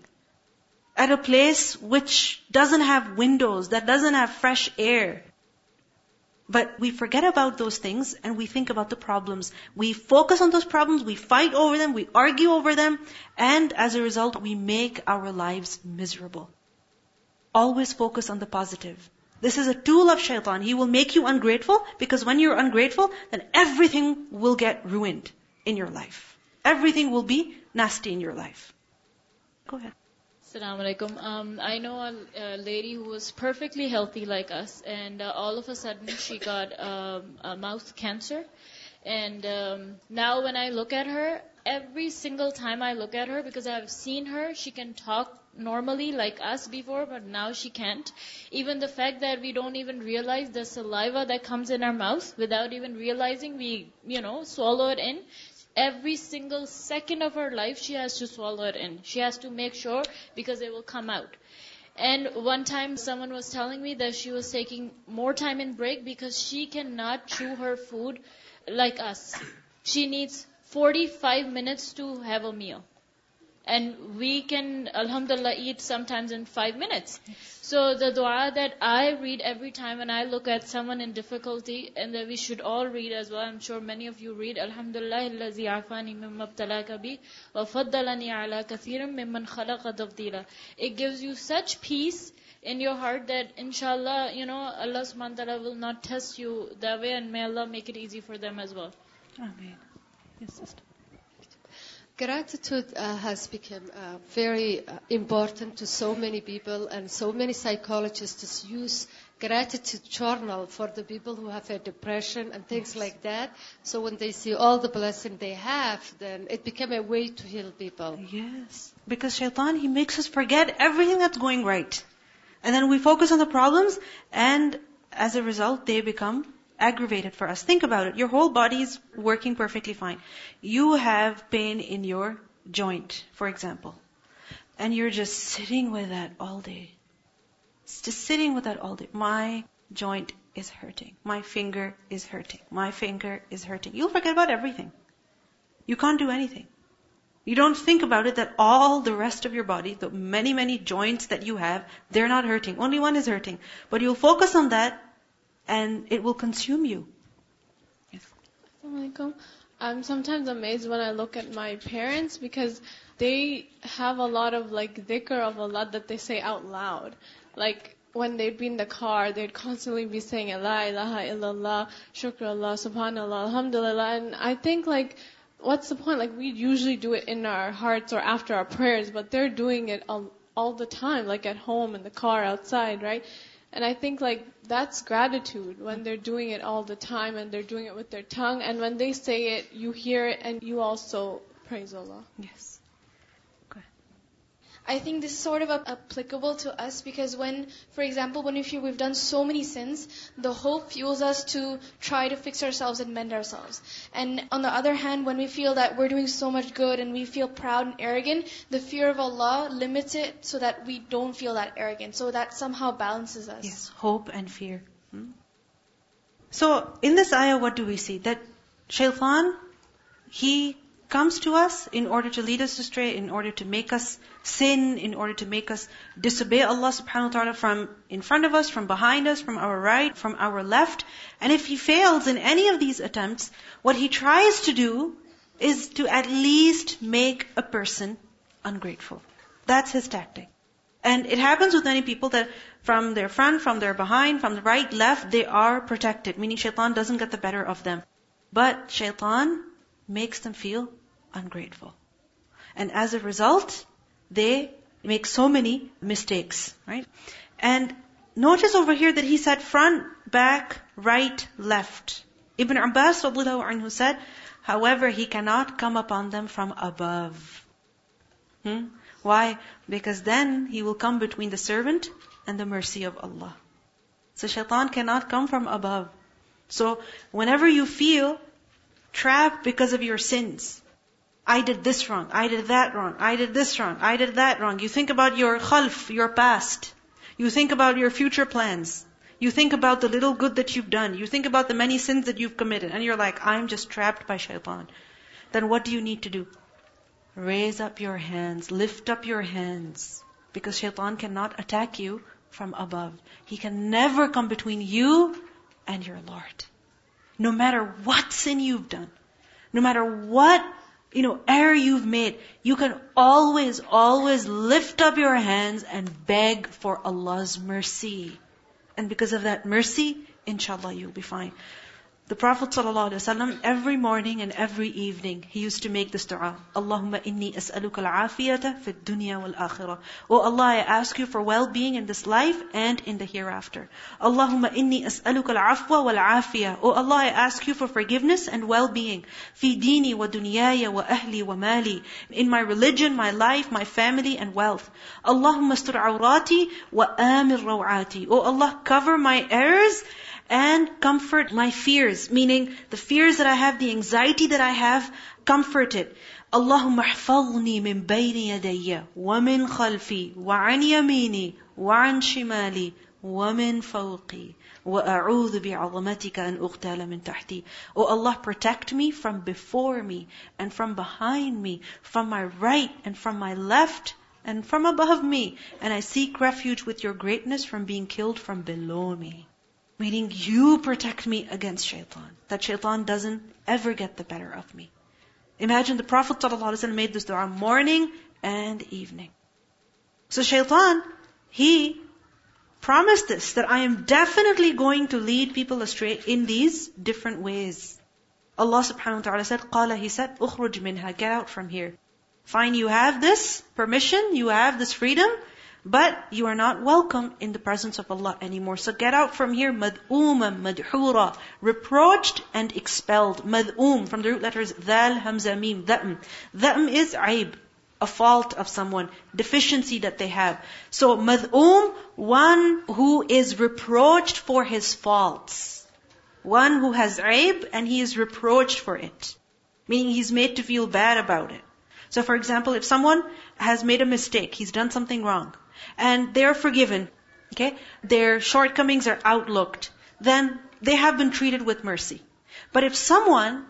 at a place which doesn't have windows, that doesn't have fresh air. But we forget about those things and we think about the problems. We focus on those problems, we fight over them, we argue over them, and as a result, we make our lives miserable. Always focus on the positive. This is a tool of shaitan. He will make you ungrateful because when you're ungrateful, then everything will get ruined in your life. Everything will be nasty in your life. Go ahead. Assalamu alaikum. Um, I know a, a, lady who was perfectly healthy like us, and uh, all of a sudden she got um, a mouth cancer. And um, now when I look at her, every single time I look at her, because I've seen her, she can talk normally like us before, but now she can't. Even the fact that we don't even realize the saliva that comes in our mouth without even realizing we, you know, swallow it in every single second of her life she has to swallow it in she has to make sure because it will come out And one time someone was telling me that she was taking more time in break because she cannot chew her food like us. She needs 45 minutes to have a meal and we can alhamdulillah eat sometimes in 5 minutes. So the dua that i read every time when i look at someone in difficulty and that we should all read as well i'm sure many of you read alhamdulillah allazi afani mimma ibtalaka bi wa faddalani ala mimman khalaqa it gives you such peace in your heart that inshallah you know allah subhanahu wa ta'ala will not test you that way and may allah make it easy for them as well. Amen. Yes sister. Gratitude uh, has become uh, very uh, important to so many people, and so many psychologists use gratitude journal for the people who have a depression and things like that. So when they see all the blessing they have, then it became a way to heal people. Yes. Because shaitan, he makes us forget everything that's going right. And then we focus on the problems, and as a result, they become aggravated for us. Think about it. Your whole body is working perfectly fine. You have pain in your joint, for example. And you're just sitting with that all day. Just sitting with that all day. My joint is hurting. My finger is hurting. My finger is hurting. You'll forget about everything. You can't do anything. You don't think about it that all the rest of your body, the many, many joints that you have, they're not hurting. Only one is hurting. But you'll focus on that and it will consume you. Yes. I'm sometimes amazed when I look at my parents because they have a lot of like dhikr of Allah that they say out loud. Like when they'd be in the car, they'd constantly be saying La ilaha illallah, shukr Allah, subhanallah, alhamdulillah. And I think like, what's the point? Like we usually do it in our hearts or after our prayers, but they're doing it all, all the time, like at home, in the car, outside, right? And I think like that's gratitude when they're doing it all the time and they're doing it with their tongue and when they say it, you hear it and you also praise Allah. Yes. I think this is sort of applicable to us because when, for example, when we feel we've done so many sins, the hope fuels us to try to fix ourselves and mend ourselves. And on the other hand, when we feel that we're doing so much good and we feel proud and arrogant, the fear of Allah limits it so that we don't feel that arrogant. So that somehow balances us. Yes, hope and fear. Hmm? So in this ayah, what do we see? That shaitan, he comes to us in order to lead us astray, in order to make us sin, in order to make us disobey Allah subhanahu wa ta'ala from in front of us, from behind us, from our right, from our left. And if he fails in any of these attempts, what he tries to do is to at least make a person ungrateful. That's his tactic. And it happens with many people that from their front, from their behind, from the right, left, they are protected, meaning shaitan doesn't get the better of them. But shaitan makes them feel ungrateful. And as a result, they make so many mistakes, right? And notice over here that he said front, back, right, left. Ibn Abbas anhu said, however, he cannot come upon them from above. Hmm? Why? Because then he will come between the servant and the mercy of Allah. So shaitan cannot come from above. So whenever you feel trapped because of your sins, I did this wrong, I did that wrong, I did this wrong, I did that wrong. You think about your khalf, your past. You think about your future plans. You think about the little good that you've done. You think about the many sins that you've committed. And you're like, I'm just trapped by shaitan. Then what do you need to do? Raise up your hands, lift up your hands. Because shaitan cannot attack you from above. He can never come between you and your Lord. No matter what sin you've done. No matter what you know, error you've made, you can always, always lift up your hands and beg for Allah's mercy. And because of that mercy, inshallah, you'll be fine. The Prophet ﷺ, every morning and every evening, he used to make this dua. Allahumma inni as'aluka al-afiyata fi dunya wal akhirah. Oh Allah, I ask you for well-being in this life and in the hereafter. Allahumma inni as'aluka al-afwa wal afiyah. Oh Allah, I ask you for forgiveness and well-being. Fi dini wa dunyaya wa ahli wa mali. In my religion, my life, my family and wealth. Allahumma astur wa amir rawati. Oh Allah, cover my errors and comfort my fears, meaning the fears that I have, the anxiety that I have, comfort it. اللهم احفظني من بين يدي ومن خلفي وعن يميني وعن شمالي ومن فوقي وأعوذ بعظمتك أن أغتال من تحتي. O Allah, protect me from before me and from behind me, from my right and from my left and from above me. And I seek refuge with your greatness from being killed from below me. Meaning you protect me against shaitan. That shaitan doesn't ever get the better of me. Imagine the Prophet ﷺ made this dua morning and evening. So shaitan, he promised this, that I am definitely going to lead people astray in these different ways. Allah subhanahu wa ta'ala said, قال, He said, اخرج منها, get out from here. Fine, you have this permission, you have this freedom, but you are not welcome in the presence of Allah anymore. So get out from here, mad'uma, madhura, reproached and expelled. Mad'um, from the root letters dhal, hamza, mim, dha'm. Is aib, a fault of someone, deficiency that they have. So mad'um, one who is reproached for his faults. One who has aib and he is reproached for it. Meaning he's made to feel bad about it. So for example, if someone has made a mistake, he's done something wrong, and they're forgiven, okay? Their shortcomings are outlooked, then they have been treated with mercy. But if someone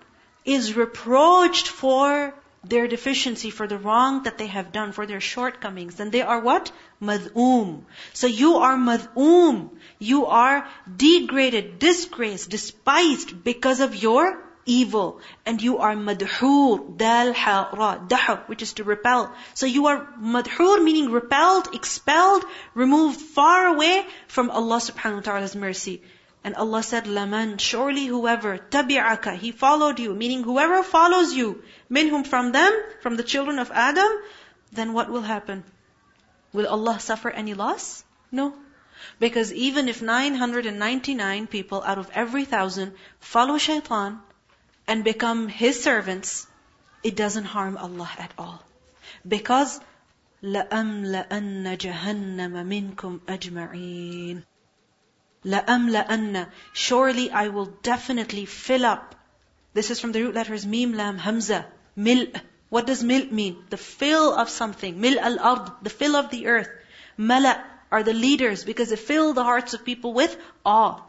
is reproached for their deficiency, for the wrong that they have done, for their shortcomings, then they are what? Mad'um. So you are mad'um. You are degraded, disgraced, despised because of your evil. And you are madhur, dal ha ra, dahr, which is to repel. So you are madhur, meaning repelled, expelled, removed far away from Allah subhanahu wa ta'ala's mercy. And Allah said, Laman, surely whoever, tabi'aka, he followed you, meaning whoever follows you, minhum from them, from the children of Adam, then what will happen? Will Allah suffer any loss? No. Because even if 999 people out of every thousand follow shaitan, and become his servants, it doesn't harm Allah at all. Because لَأَمْلَأَنَّ جَهَنَّمَ مِنْكُمْ أَجْمَعِينَ لَأَمْلَأَنَّ Surely I will definitely fill up. This is from the root letters Mim, Lam, Hamza. Mil. What does mil mean? The fill of something. Mil al-ard. The fill of the earth. Mala are the leaders because they fill the hearts of people with awe.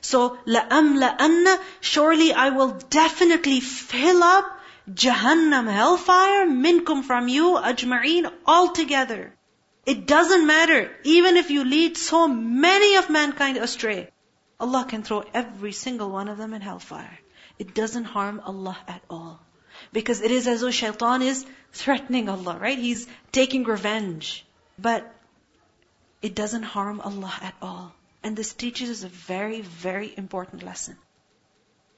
So, لَأَمْلَأَنَّ Surely I will definitely fill up Jahannam, hellfire, minkum from you, ajma'een, altogether. It doesn't matter. Even if you lead so many of mankind astray, Allah can throw every single one of them in hellfire. It doesn't harm Allah at all. Because it is as though shaitan is threatening Allah, right? He's taking revenge. But it doesn't harm Allah at all. And this teaches us a very, very important lesson.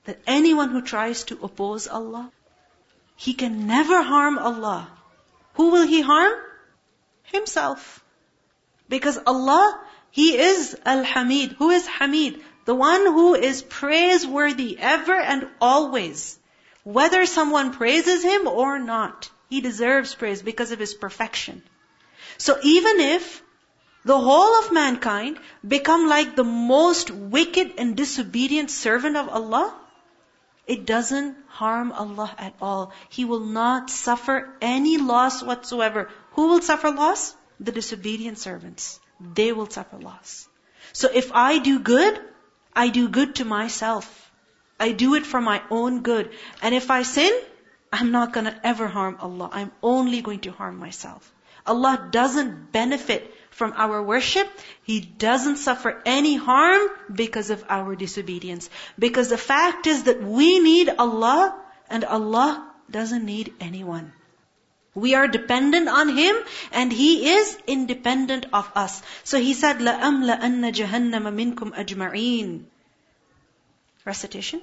That anyone who tries to oppose Allah, he can never harm Allah. Who will he harm? Himself. Because Allah, He is Al-Hamid. Who is Hamid? The one who is praiseworthy ever and always. Whether someone praises Him or not, He deserves praise because of His perfection. So even if the whole of mankind become like the most wicked and disobedient servant of Allah, it doesn't harm Allah at all. He will not suffer any loss whatsoever. Who will suffer loss? The disobedient servants. They will suffer loss. So if I do good, I do good to myself. I do it for my own good. And if I sin, I'm not gonna ever harm Allah. I'm only going to harm myself. Allah doesn't benefit from our worship, He doesn't suffer any harm because of our disobedience. Because the fact is that we need Allah and Allah doesn't need anyone. We are dependent on Him and He is independent of us. So He said, لَأَمْلَأَنَّ جَهَنَّمَ مِنْكُمْ أَجْمَعِينَ Recitation.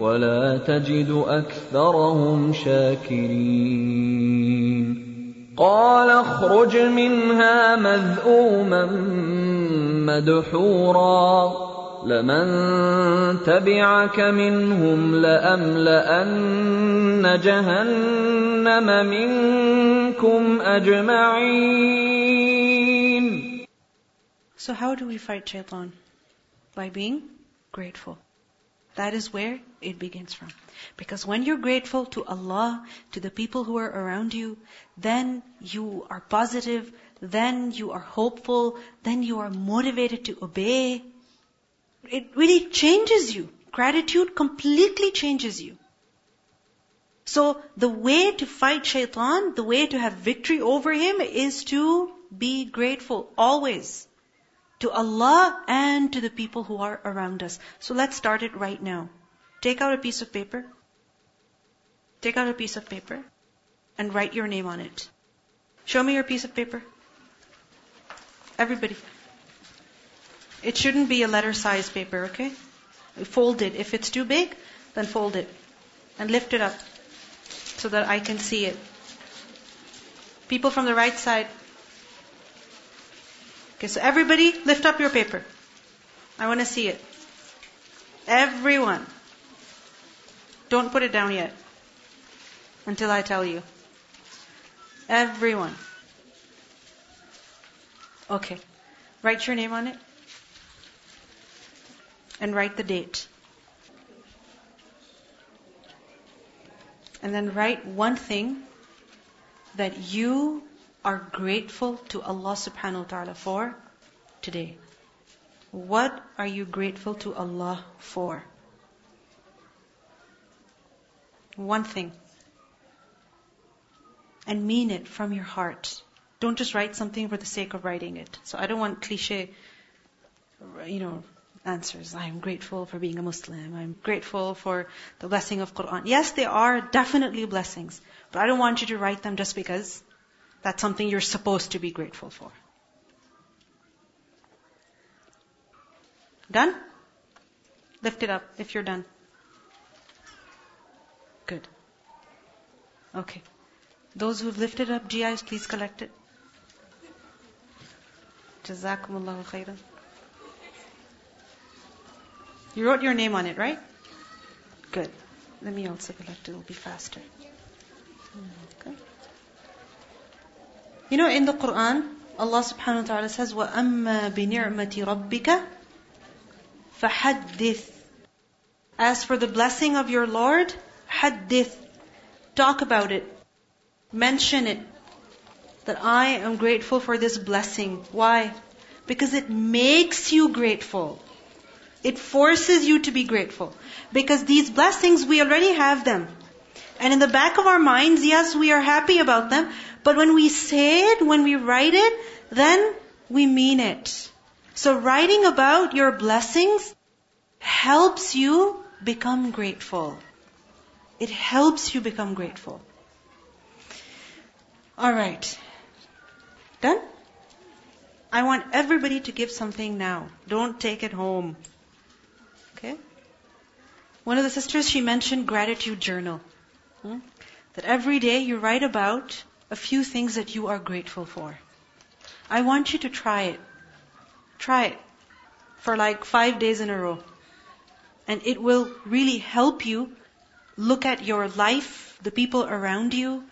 ولا تجد أكثرهم شاكرين قال اخرج منها مذءوما مدحورا لمن تبعك منهم لأملأن جهنم منكم أجمعين So how do we fight shaitan? By being grateful. That is where it begins from. Because when you're grateful to Allah, to the people who are around you, then you are positive, then you are hopeful, then you are motivated to obey. It really changes you. Gratitude completely changes you. So the way to fight shaitan, the way to have victory over him is to be grateful always to Allah and to the people who are around us. So let's start it right now. Take out a piece of paper. Take out a piece of paper and write your name on it. Show me your piece of paper. Everybody. It shouldn't be a letter size paper, okay? Fold it. If it's too big, then fold it. And lift it up so that I can see it. People from the right side, Okay, so everybody lift up your paper. I want to see it. Everyone. Don't put it down yet. Until I tell you. Everyone. Okay. Write your name on it. And write the date. And then write one thing that you are grateful to Allah subhanahu wa ta'ala for today? What are you grateful to Allah for? One thing. And mean it from your heart. Don't just write something for the sake of writing it. So I don't want cliche, you know, answers. I'm grateful for being a Muslim. I'm grateful for the blessing of Quran. Yes, they are definitely blessings. But I don't want you to write them just because that's something you're supposed to be grateful for. Done? Lift it up if you're done. Good. Okay. Those who've lifted up GIs, please collect it. Jazakumullahu khairan. You wrote your name on it, right? Good. Let me also collect it, it'll be faster. Hmm, okay. You know, in the Quran, Allah subhanahu wa ta'ala says, وَأَمَّا بِنِعْمَةِ رَبِّكَ فَحَدِّثْ As for the blessing of your Lord, حَدِّثْ Talk about it. Mention it. That I am grateful for this blessing. Why? Because it makes you grateful. It forces you to be grateful. Because these blessings, we already have them. And in the back of our minds, yes, we are happy about them, but when we say it, when we write it, then we mean it. So writing about your blessings helps you become grateful. It helps you become grateful. Alright. Done? I want everybody to give something now. Don't take it home. Okay? One of the sisters, she mentioned gratitude journal. Hmm? That every day you write about a few things that you are grateful for. I want you to try it. Try it for like five days in a row. And it will really help you look at your life, the people around you,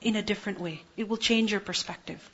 in a different way. It will change your perspective.